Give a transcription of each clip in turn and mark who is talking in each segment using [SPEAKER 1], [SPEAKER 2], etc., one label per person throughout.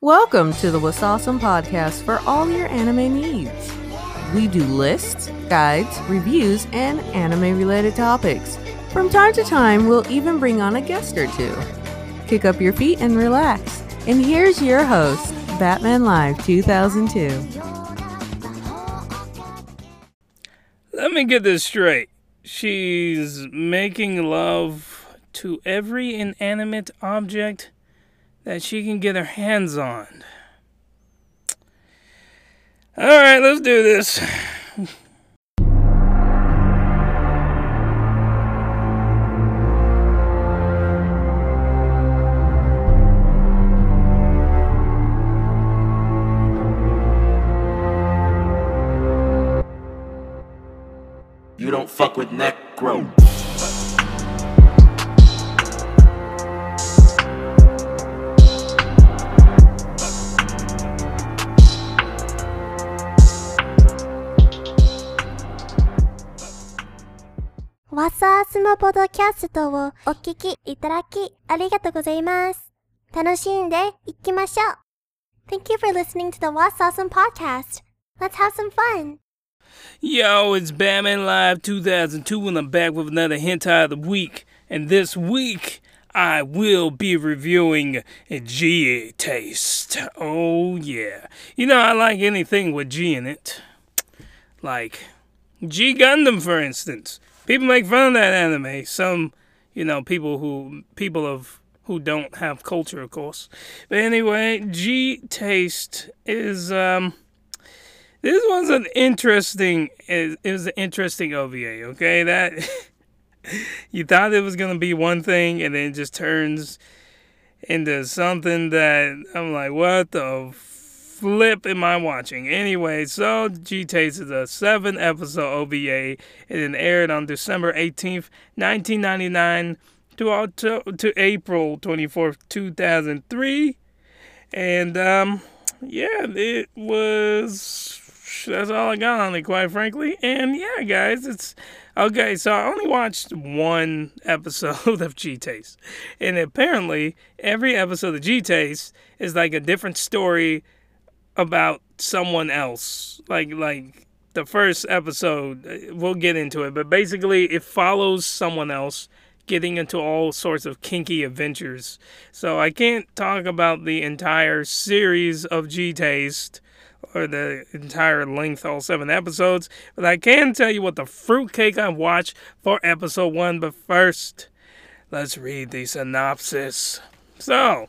[SPEAKER 1] Welcome to the Wasawesome podcast for all your anime needs. We do lists, guides, reviews, and anime related topics. From time to time, we'll even bring on a guest or two. Kick up your feet and relax. And here's your host, Batman Live 2002.
[SPEAKER 2] Let me get this straight. She's making love to every inanimate object that she can get her hands on. Alright, let's do this.
[SPEAKER 3] You don't fuck with Necro.
[SPEAKER 4] サースモポドキャストをお聞きいただきありがとうございます。楽しんでいきましょう。Thank you for listening to the What's Awesome podcast. Let's have some fun.
[SPEAKER 2] Yo, it's Batman Live 2002, and I'm back with another hentai of the week. And this week, I will be reviewing G Taste. Oh, yeah. You know, I like anything with G in it. Like G Gundam, for instance. People make fun of that anime. Some, you know, people who, people of, who don't have culture, of course. But anyway, G Taste is, um, this was an interesting it was an interesting OVA, okay? That you thought it was gonna be one thing and then it just turns into something that I'm like, what the flip am I watching? Anyway, so G Taste is a seven episode OVA. It aired on December 18th, 1999 to, Octo- to April 24th, 2003. And um yeah, it was that's all I got on it, quite frankly. And yeah, guys, it's okay. So I only watched one episode of G Taste, and apparently every episode of G Taste is like a different story about someone else. Like like the first episode, uh, we'll get into it, but basically it follows someone else getting into all sorts of kinky adventures. So I can't talk about the entire series of G Taste or the entire length, all seven episodes, but I can tell you what the fruitcake I watched for episode one. But first, let's read the synopsis. So,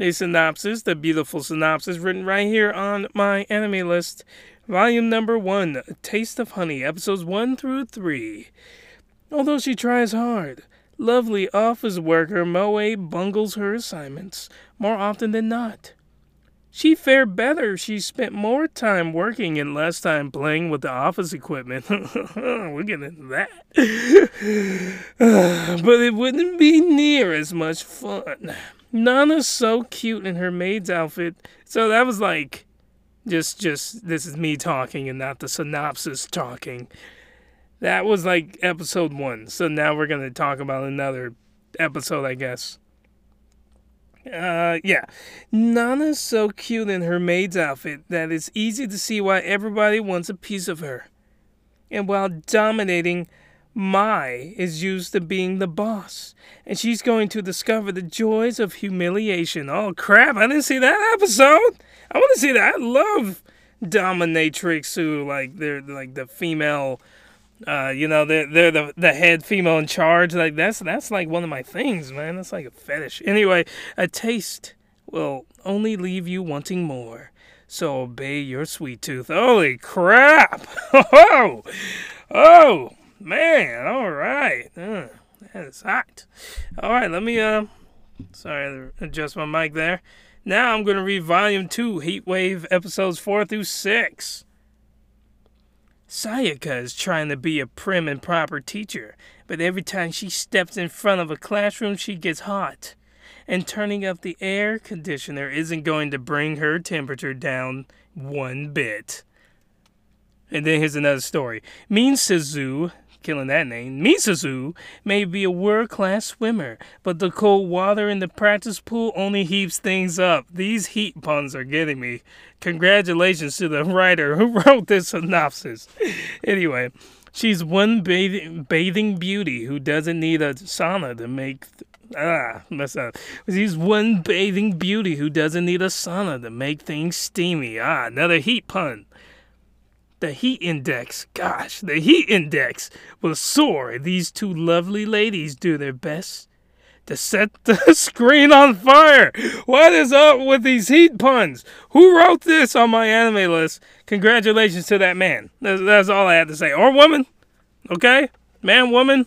[SPEAKER 2] the synopsis, the beautiful synopsis written right here on MyAnimeList, volume number one, Taste of Honey, episodes one through three. Although she tries hard, lovely office worker Moe bungles her assignments more often than not. She fared better. She spent more time working and less time playing with the office equipment. We're getting that. but it wouldn't be near as much fun. Nana's so cute in her maid's outfit. So that was like just just this is me talking and not the synopsis talking. That was like episode 1. So now we're going to talk about another episode, I guess. Uh, yeah. Nana's so cute in her maid's outfit that it's easy to see why everybody wants a piece of her. And while dominating, Mai is used to being the boss, and she's going to discover the joys of humiliation. Oh crap, I didn't see that episode! I want to see that. I love dominatrix who, like, they're like the female uh, you know, they're they're the the head female in charge. Like that's that's like one of my things, man. That's like a fetish. Anyway, a taste will only leave you wanting more. So obey your sweet tooth. Holy crap! Oh, oh man! All right, uh, that is hot. All right, let me uh, sorry, adjust my mic there. Now I'm gonna read Volume Two, Heat Wave, episodes four through six. Sayaka is trying to be a prim and proper teacher, but every time she steps in front of a classroom, she gets hot. And turning up the air conditioner isn't going to bring her temperature down one bit. And then here's another story. Mean Suzu killing that name. Misazu may be a world class swimmer, but the cold water in the practice pool only heaps things up. These heat puns are getting me. Congratulations to the writer who wrote this synopsis. anyway, she's one bathing, bathing beauty who doesn't need a sauna to make. Ah, mess up. She's one bathing beauty who doesn't need a sauna to make things steamy. Ah, another heat pun the heat index, gosh, the heat index will soar. These two lovely ladies do their best to set the screen on fire. What is up with these heat puns? Who wrote this on MyAnimeList? Congratulations to that man. That's, that's all I had to say. Or woman, okay? Man, woman,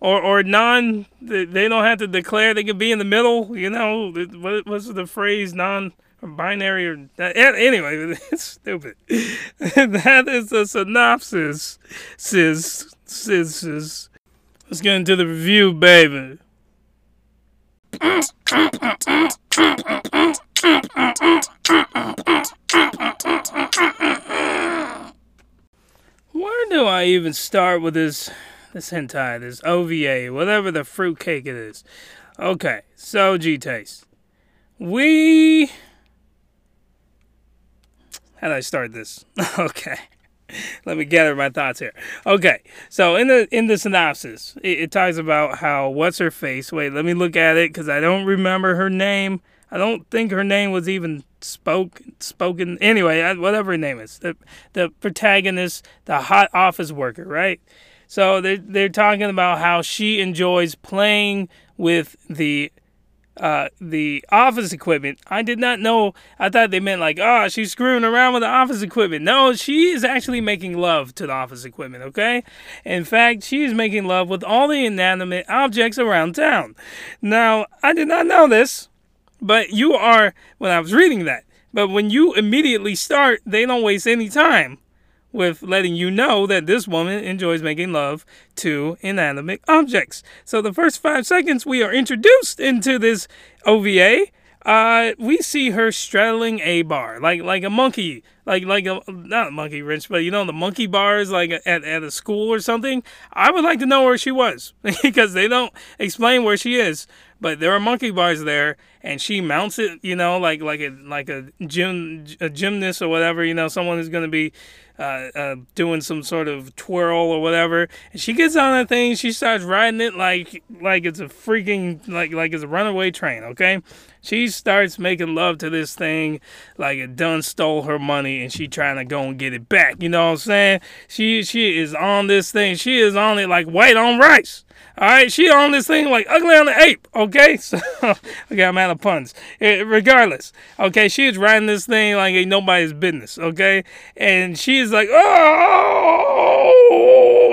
[SPEAKER 2] or or non. They don't have to declare. They can be in the middle. You know, what was the phrase? Non binary uh, or anyway it's stupid. That is the synopsis sis sis sis. Let's get into the review baby. Where do i even start with this this hentai this ova whatever the fruitcake it is? Okay so g taste we how did I start this? okay. Let me gather my thoughts here. Okay, so in the in the synopsis, it, it talks about how what's her face. Wait, let me look at it because I don't remember her name. I don't think her name was even spoke spoken. Anyway, whatever her name is, the the protagonist, the hot office worker, right? So they they're talking about how she enjoys playing with the uh, the office equipment. I did not know. I thought they meant like, oh, she's screwing around with the office equipment. No, she is actually making love to the office equipment, okay? In fact, she is making love with all the inanimate objects around town. Now, I did not know this, but you are, when I was reading that, but when you immediately start, they don't waste any time with letting you know that this woman enjoys making love to inanimate objects. So the first five seconds we are introduced into this OVA. Uh, we see her straddling a bar, like like a monkey, like like a not a monkey wrench, but you know the monkey bars, like at, at a school or something. I would like to know where she was because they don't explain where she is but there are monkey bars there and she mounts it you know like like a like a gym a gymnast or whatever you know someone who's going to be uh, uh, doing some sort of twirl or whatever. And she gets on that thing, she starts riding it like like it's a freaking like like it's a runaway train. Okay, she starts making love to this thing like it done stole her money and she trying to go and get it back. You know what I'm saying? She she is on this thing. She is on it like white on rice. All right, she on this thing like ugly on the ape. Okay, so okay, I'm out of puns. It, regardless, okay, she is riding this thing like ain't nobody's business. Okay, and she is like, oh,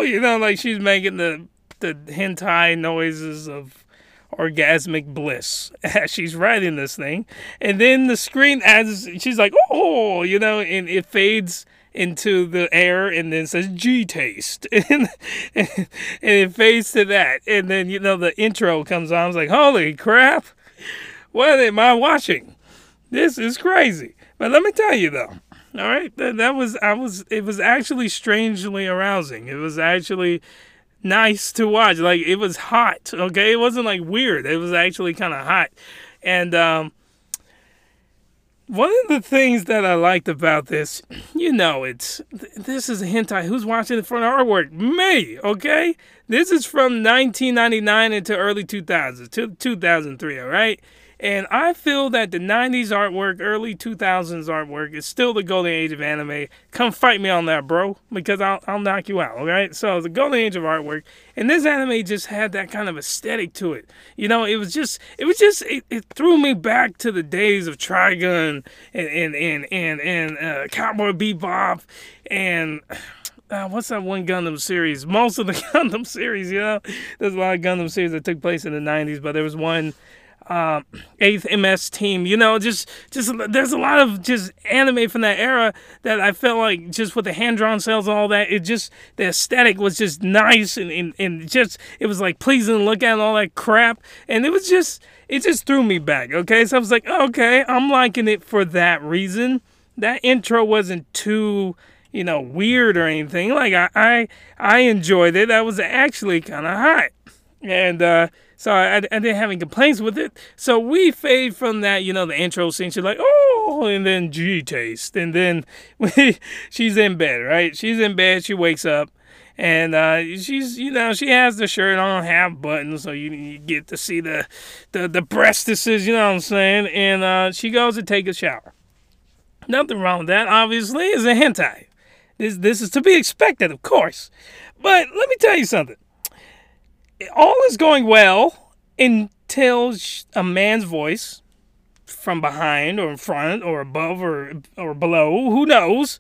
[SPEAKER 2] you know, like she's making the the hentai noises of orgasmic bliss. As she's riding this thing, and then the screen as she's like, oh, you know, and it fades into the air and then says G taste and, and, it fades to that. And then you know the intro comes on. I was like holy crap. What am I watching? This is crazy. But let me tell you though. All right? That, that was I was it was actually strangely arousing. It was actually nice to watch like it was hot okay it wasn't like weird it was actually kind of hot and um one of the things that I liked about this, you know, it's this is a hentai. Who's watching it for the artwork? Me, okay? This is from 1999 into early 2000s, to 2003, all right? And I feel that the 90s artwork, early 2000s artwork is still the golden age of anime. Come fight me on that, bro, because I'll, I'll knock you out, all right? So, the golden age of artwork. And this anime just had that kind of aesthetic to it. You know, it was just, it was just, it, it threw me back to the days of Trigun and, and, and, and, and uh, Cowboy Bebop and. Uh, what's that one Gundam series? Most of the Gundam series, you know, there's a lot of Gundam series that took place in the 90s, but there was one uh, Eighth MS team. You know, just just there's a lot of just anime from that era that I felt like just with the hand drawn cells and all that. It just the aesthetic was just nice and, and and just it was like pleasing to look at and all that crap. And it was just it just threw me back. Okay, so I was like, okay, I'm liking it for that reason. That intro wasn't too you know, weird or anything. Like I, I, I enjoyed it. That was actually kind of hot, and uh, so I, I didn't have any complaints with it. So we fade from that, you know, the intro scene. She's like, oh, and then G taste, and then we, she's in bed, right? She's in bed. She wakes up. And uh, she's, you know, she has the shirt on, half buttons, so you, you get to see the, the the breastises, you know what I'm saying? And uh, she goes to take a shower. Nothing wrong with that, obviously. It's a hentai. This this is to be expected, of course. But let me tell you something. All is going well until a man's voice from behind or in front or above or or below, who knows,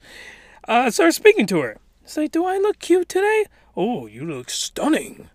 [SPEAKER 2] uh, starts speaking to her. Say, do I look cute today? Oh, you look stunning.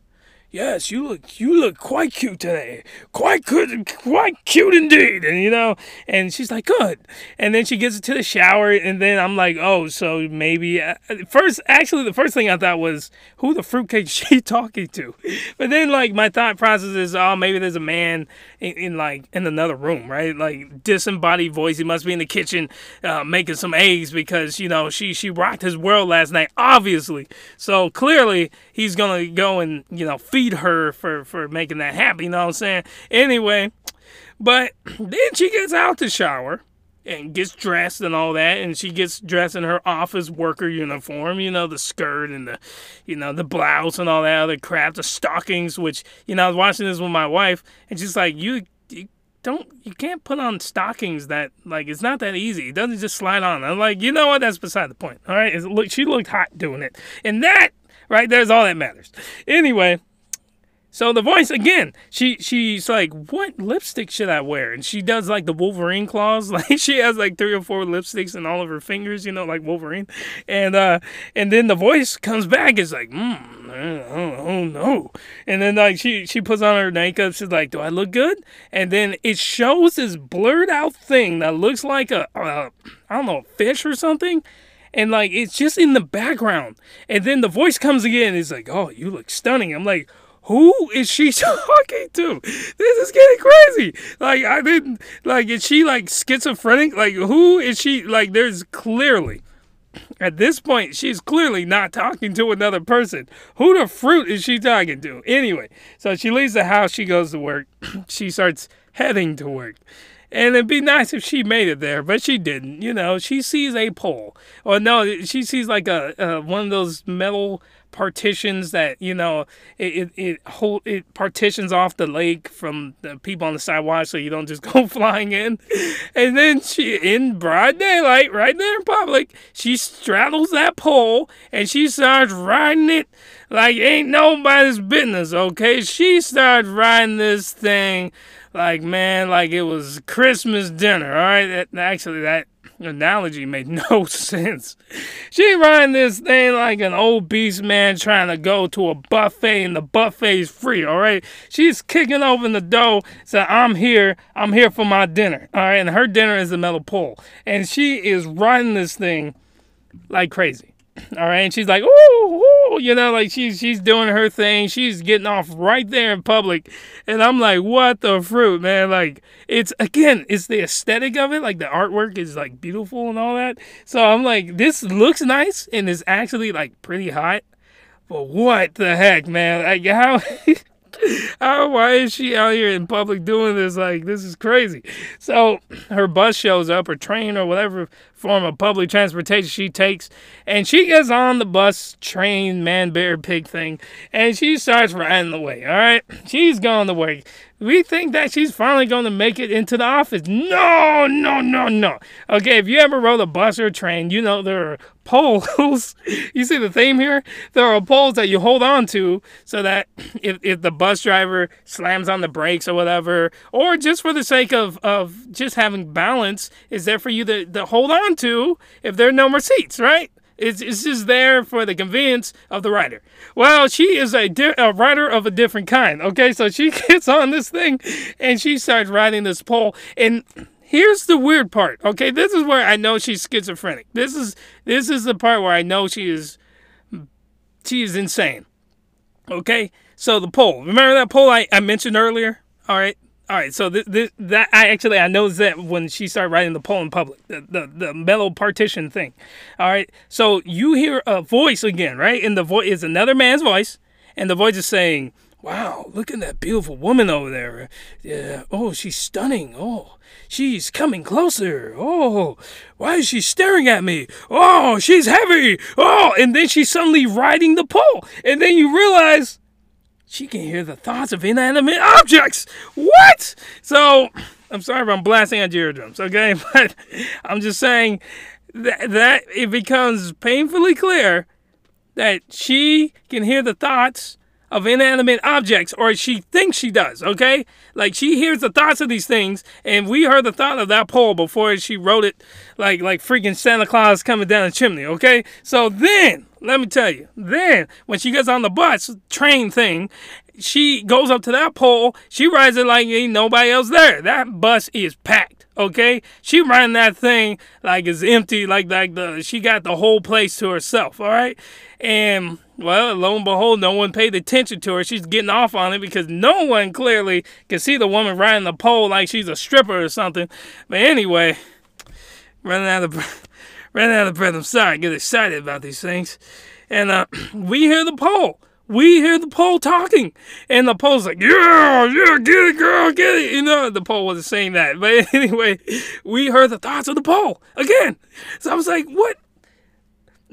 [SPEAKER 2] Yes, you look you look quite cute today. Quite good, quite cute indeed. And you know, and she's like, good. And then she gets into the shower, and then I'm like, oh, so maybe uh, first. Actually, the first thing I thought was, who the fruitcake she talking to? But then like my thought process is, oh, maybe there's a man in, in like in another room, right? Like disembodied voice. He must be in the kitchen uh, making some eggs because you know she she rocked his world last night, obviously. So clearly he's gonna go and you know feed her for for making that happen. You know what I'm saying? Anyway, but then she gets out the shower and gets dressed and all that and she gets dressed in her office worker uniform you know the skirt and the you know the blouse and all that other crap the stockings which you know i was watching this with my wife and she's like you, you don't you can't put on stockings that like it's not that easy. It doesn't just slide on. I'm like you know what? That's beside the point all right? Look she looked hot doing it. And that right there's all that matters. Anyway so the voice again, she she's like, what lipstick should I wear? And she does like the Wolverine claws, like she has like three or four lipsticks in all of her fingers, you know, like Wolverine. And uh, and then the voice comes back, it's like, hmm, oh, oh no. And then like she she puts on her makeup, she's like, do I look good? And then it shows this blurred out thing that looks like a, a I don't know, a fish or something and like it's just in the background. And then the voice comes again. It's like, "Oh, you look stunning." I'm like, who is she talking to? This is getting crazy. Like I didn't like is she like schizophrenic? Like who is she like there's clearly at this point she's clearly not talking to another person. Who the fruit is she talking to? Anyway, so she leaves the house, she goes to work. she starts heading to work. And it'd be nice if she made it there, but she didn't. You know, she sees a pole. Or no, she sees like a, one of those metal partitions that you know it it it, hold, it partitions off the lake from the people on the sidewalk so you don't just go flying in. And then she in broad daylight right there in public she straddles that pole and she starts riding it like ain't nobody's business okay? She starts riding this thing like man like it was christmas dinner all right? That, actually that analogy made no sense. She riding this thing like an old beast man trying to go to a buffet and the buffet's free, all right? She's kicking open the dough, saying, I'm here, I'm here for my dinner, all right? And her dinner is a metal pole. And she is riding this thing like crazy. All right, and she's like, ooh, ooh, Oh, you know, like she's she's doing her thing. She's getting off right there in public, and I'm like, what the fruit, man? Like, it's again, it's the aesthetic of it. Like the artwork is like beautiful and all that. So I'm like, this looks nice and is actually like pretty hot. But what the heck, man? Like how? How, why is she out here in public doing this? Like, this is crazy. So her bus shows up, or train, or whatever form of public transportation she takes, and she gets on the bus, train, man, bear, pig thing, and she starts riding the way. All right, she's going the work. We think that she's finally going to make it into the office. No, no, no, no. Okay, if you ever rode a bus or a train, you know there are poles. you see the theme here? There are poles that you hold on to so that if, if the bus driver slams on the brakes or whatever, or just for the sake of, of just having balance, is there for you to, to hold on to if there are no more seats, right? It's, it's just there for the convenience of the writer. Well, she is a, di- a rider of a different kind. Okay, so she gets on this thing and she starts writing this pole. And here's the weird part. Okay, this is where I know she's schizophrenic. This is this is the part where I know she is she is insane. Okay, so the pole. Remember that pole I, I mentioned earlier? All right, All right, so this, this, that I actually I noticed that when she started writing the poem in public, the, the the mellow partition thing. All right, so you hear a voice again, right? And the voice is another man's voice, and the voice is saying, "Wow, look at that beautiful woman over there. Yeah, oh, she's stunning. Oh, she's coming closer. Oh, why is she staring at me? Oh, she's heavy. Oh, and then she's suddenly riding the pole, and then you realize." She can hear the thoughts of inanimate objects. What? So, I'm sorry if I'm blasting on eardrums, okay? But I'm just saying that, that it becomes painfully clear that she can hear the thoughts of inanimate objects, or she thinks she does, okay? Like she hears the thoughts of these things, and we heard the thought of that pole before she wrote it like like freaking Santa Claus coming down the chimney, okay? So then, let me tell you, then when she gets on the bus train thing, she goes up to that pole, she rides it like ain't nobody else there. That bus is packed. Okay, she riding that thing like it's empty, like like the she got the whole place to herself. All right, and well, lo and behold, no one paid attention to her. She's getting off on it because no one clearly can see the woman riding the pole like she's a stripper or something. But anyway, running out of running out of breath. I'm sorry, I get excited about these things, and uh, we hear the pole we hear the pole talking. And the pole's like, yeah, yeah, get it, girl, get it. You know, the pole wasn't saying that. But anyway, we heard the thoughts of the pole again. So I was like, what?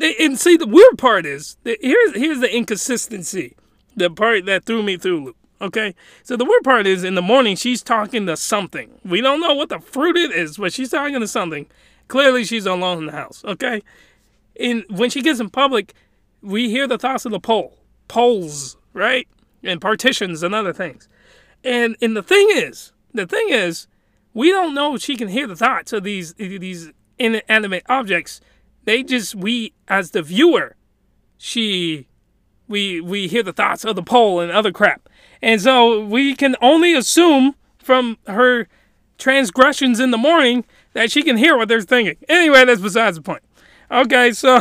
[SPEAKER 2] And see, the weird part is, here's, here's the inconsistency. The part that threw me through loop. Okay? So the weird part is, in the morning, she's talking to something. We don't know what the fruit it is, but she's talking to something. Clearly, she's alone in the house. Okay? And when she gets in public, we hear the thoughts of the pole poles, right? And partitions and other things. And and the thing is, the thing is, we don't know if she can hear the thoughts of these these inanimate objects. They just we as the viewer, she we we hear the thoughts of the pole and other crap. And so we can only assume from her transgressions in the morning that she can hear what they're thinking. Anyway, that's besides the point. Okay, so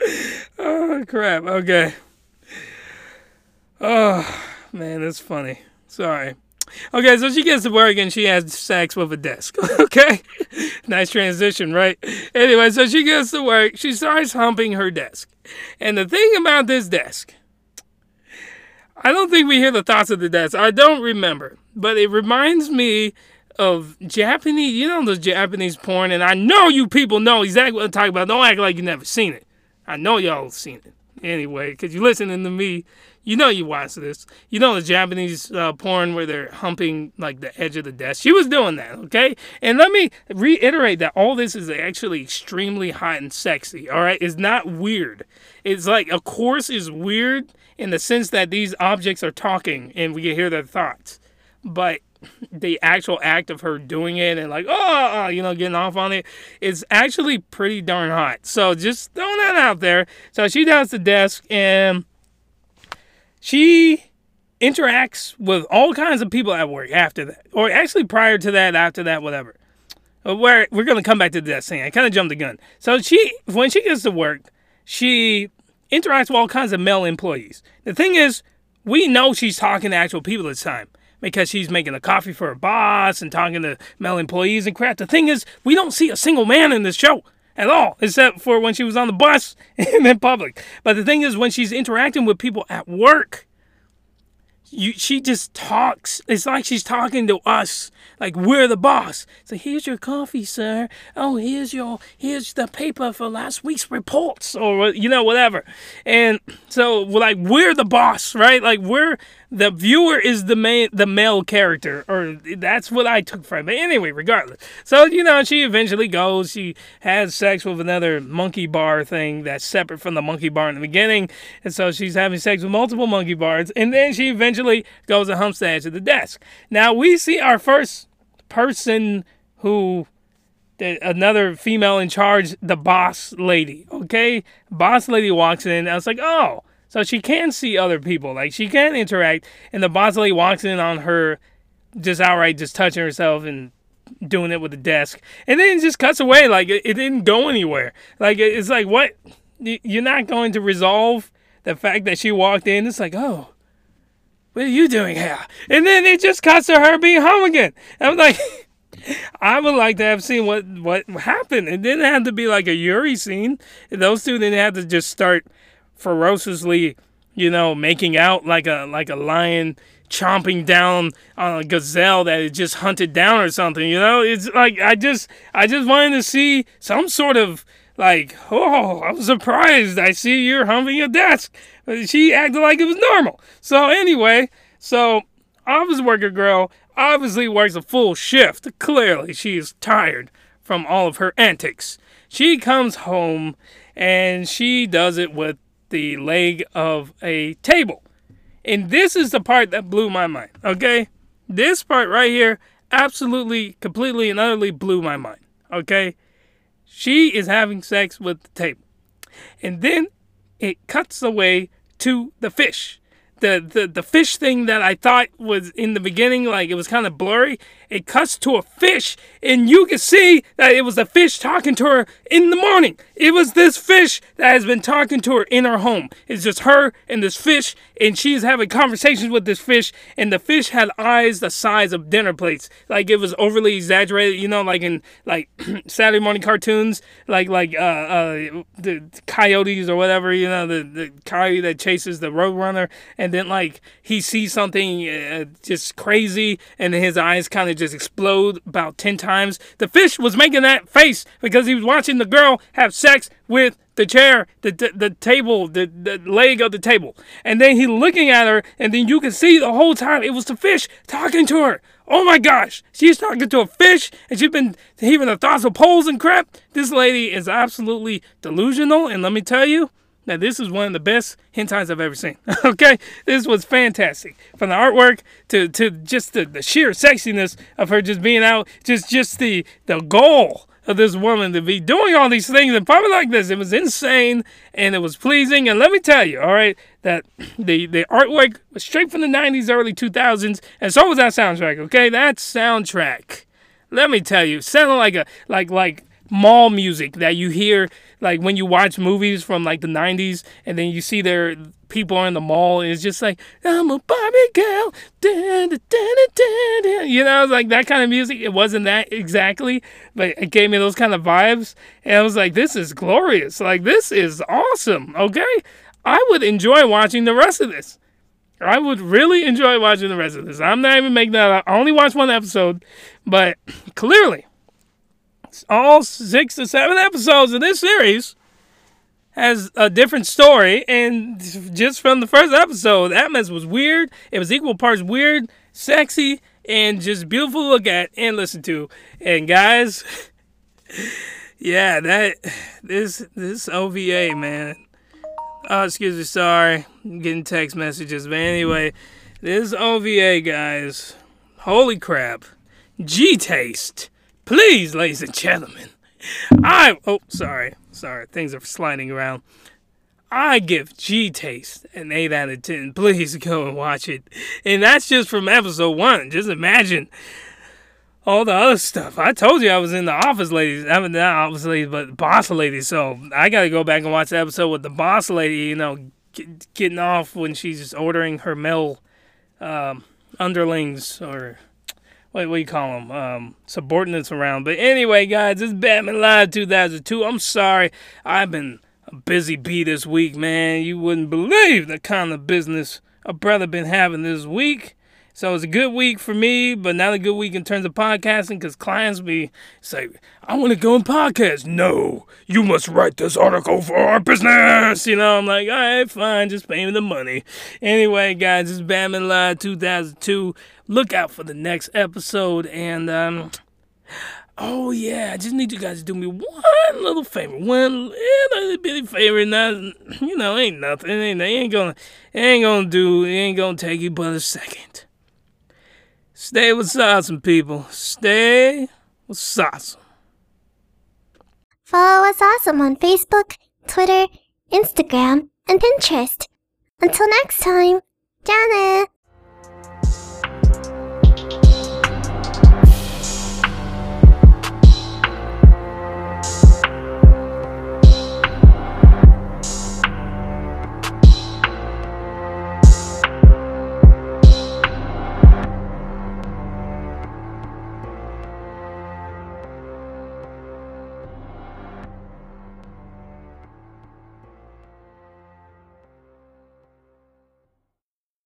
[SPEAKER 2] oh crap. Okay. Oh man, that's funny. Sorry. Okay, so she gets to work and she has sex with a desk. okay? nice transition, right? Anyway, so she gets to work. She starts humping her desk. And the thing about this desk, I don't think we hear the thoughts of the desk. I don't remember. But it reminds me of Japanese, you know, those Japanese porn. And I know you people know exactly what I'm talking about. Don't act like you never seen it. I know y'all seen it anyway, because you're listening to me. You know you watch this. You know the Japanese uh, porn where they're humping like the edge of the desk. She was doing that, okay? And let me reiterate that all this is actually extremely hot and sexy, all right? It's not weird. It's like, of course, is weird in the sense that these objects are talking and we can hear their thoughts. But the actual act of her doing it and like oh you know getting off on it is actually pretty darn hot. So just throwing that out there. So she does the desk and she interacts with all kinds of people at work after that or actually prior to that after that whatever. Where we're going to come back to that thing i kind of jumped the gun. So she when she gets to work she interacts with all kinds of male employees. The thing is we know she's talking to actual people this time because she's making the coffee for her boss and talking to male employees and crap. The thing is, we don't see a single man in this show at all, except for when she was on the bus and in public. But the thing is, when she's interacting with people at work, you, she just talks. It's like she's talking to us, like we're the boss. So here's your coffee, sir. Oh, here's your here's the paper for last week's reports, or you know whatever. And so like we're the boss, right? Like we're the viewer is the main the male character or that's what i took from it. Anyway regardless. So you know she eventually goes she has sex with another monkey bar thing that's separate from the monkey bar in the beginning. And so she's having sex with multiple monkey bars and then she eventually goes and humps the edge of the desk. Now we see our first person who another female in charge the boss lady okay? Boss lady walks in i was like oh so she can see other people, like she can interact. And the boss lady walks in on her, just outright just touching herself and doing it with the desk, and then it just cuts away. Like it, it didn't go anywhere. Like it's like what you're not going to resolve the fact that she walked in. It's like oh, what are you doing here? And then it just cuts to her being home again. I'm like, I would like to have seen what what happened. It didn't have to be like a Yuri scene. Those two didn't have to just start ferociously, you know, making out like a like a lion chomping down on a gazelle that it just hunted down or something. You know, it's like I just I just wanted to see some sort of like, oh, I'm surprised. I see you're humping a desk. She acted like it was normal. So anyway, so office worker girl obviously works a full shift. Clearly, she is tired from all of her antics. She comes home and she does it with the leg of a table. And this is the part that blew my mind, okay? This part right here absolutely, completely, and utterly blew my mind, okay? She is having sex with the table. And then it cuts away to the fish the, the the fish thing that I thought was in the beginning, like it was kind of blurry, it cuts to a fish, and you can see that it was a fish talking to her in the morning. It was this fish that has been talking to her in her home. It's just her and this fish, and she's having conversations with this fish, and the fish had eyes the size of dinner plates. Like it was overly exaggerated, you know, like in like Saturday morning cartoons, like like uh, uh the coyotes or whatever, you know, the, the coyote that chases the roadrunner, and then like he sees something uh, just crazy, and his eyes kind of just explode about 10 times. The fish was making that face because he was watching the girl have sex with the chair, the, the, the table, the, the leg of the table. And then he looking at her, and then you can see the whole time it was the fish talking to her. Oh my gosh, she's talking to a fish, and she's been heaving the thoughts of poles and crap. This lady is absolutely delusional, and let me tell you, now, this is one of the best hentais I've ever seen. okay? This was fantastic. From the artwork to, to just the, the sheer sexiness of her just being out, just just the the goal of this woman to be doing all these things in public like this. It was insane and it was pleasing. And let me tell you, all right, that the, the artwork was straight from the 90s, early 2000s, and so was that soundtrack, okay? That soundtrack. Let me tell you, sounded like a like like mall music that you hear like when you watch movies from like the 90s and then you see their people are in the mall and it's just like i'm a barbie girl. Dun, dun, dun, you know like that kind of music. It wasn't that exactly but it gave me those kind of vibes and i was like this is glorious. Like this is awesome. Okay? I would enjoy watching the rest of this. I would really enjoy watching the rest of this. I'm not even making that up. I only watched one episode, but clearly all six to seven episodes of this series has a different story. And just from the first episode, that mess was weird. It was equal parts weird, sexy, and just beautiful to look at and listen to. And guys, yeah, that this this OVA man. Oh, excuse me, sorry. I'm getting text messages. But anyway, this OVA, guys. Holy crap. G Taste. Please, ladies and gentlemen, I. Oh, sorry. Sorry. Things are sliding around. I give G Taste an 8 out of 10. Please go and watch it. And that's just from episode 1. Just imagine all the other stuff. I told you I was in the office ladies. I mean, not office ladies, but boss lady. So I got to go back and watch the episode with the boss lady, you know, get, getting off when she's just ordering her male um, underlings or what, what do you call them? Um, subordinates around. But anyway, guys, is Batman Live 2002. I'm sorry. I've been a busy bee this week, man. You wouldn't believe the kind of business a brother been having this week. So it's a good week for me, but not a good week in terms of podcasting because clients be say, I want to go and podcast. No, you must write this article for our business. You know, I'm like, all right, fine, just pay me the money. Anyway, guys, is Batman Live 2002. Look out for the next episode. And, um, oh, yeah, I just need you guys to do me one little favor. One little bitty favor. Not, you know, ain't nothing. Ain't, ain't gonna, ain't gonna do, it ain't gonna take you but a second. Stay with Sawsome, people. Stay with Sawsome.
[SPEAKER 4] Follow us awesome on Facebook, Twitter, Instagram, and Pinterest. Until next time, Janet.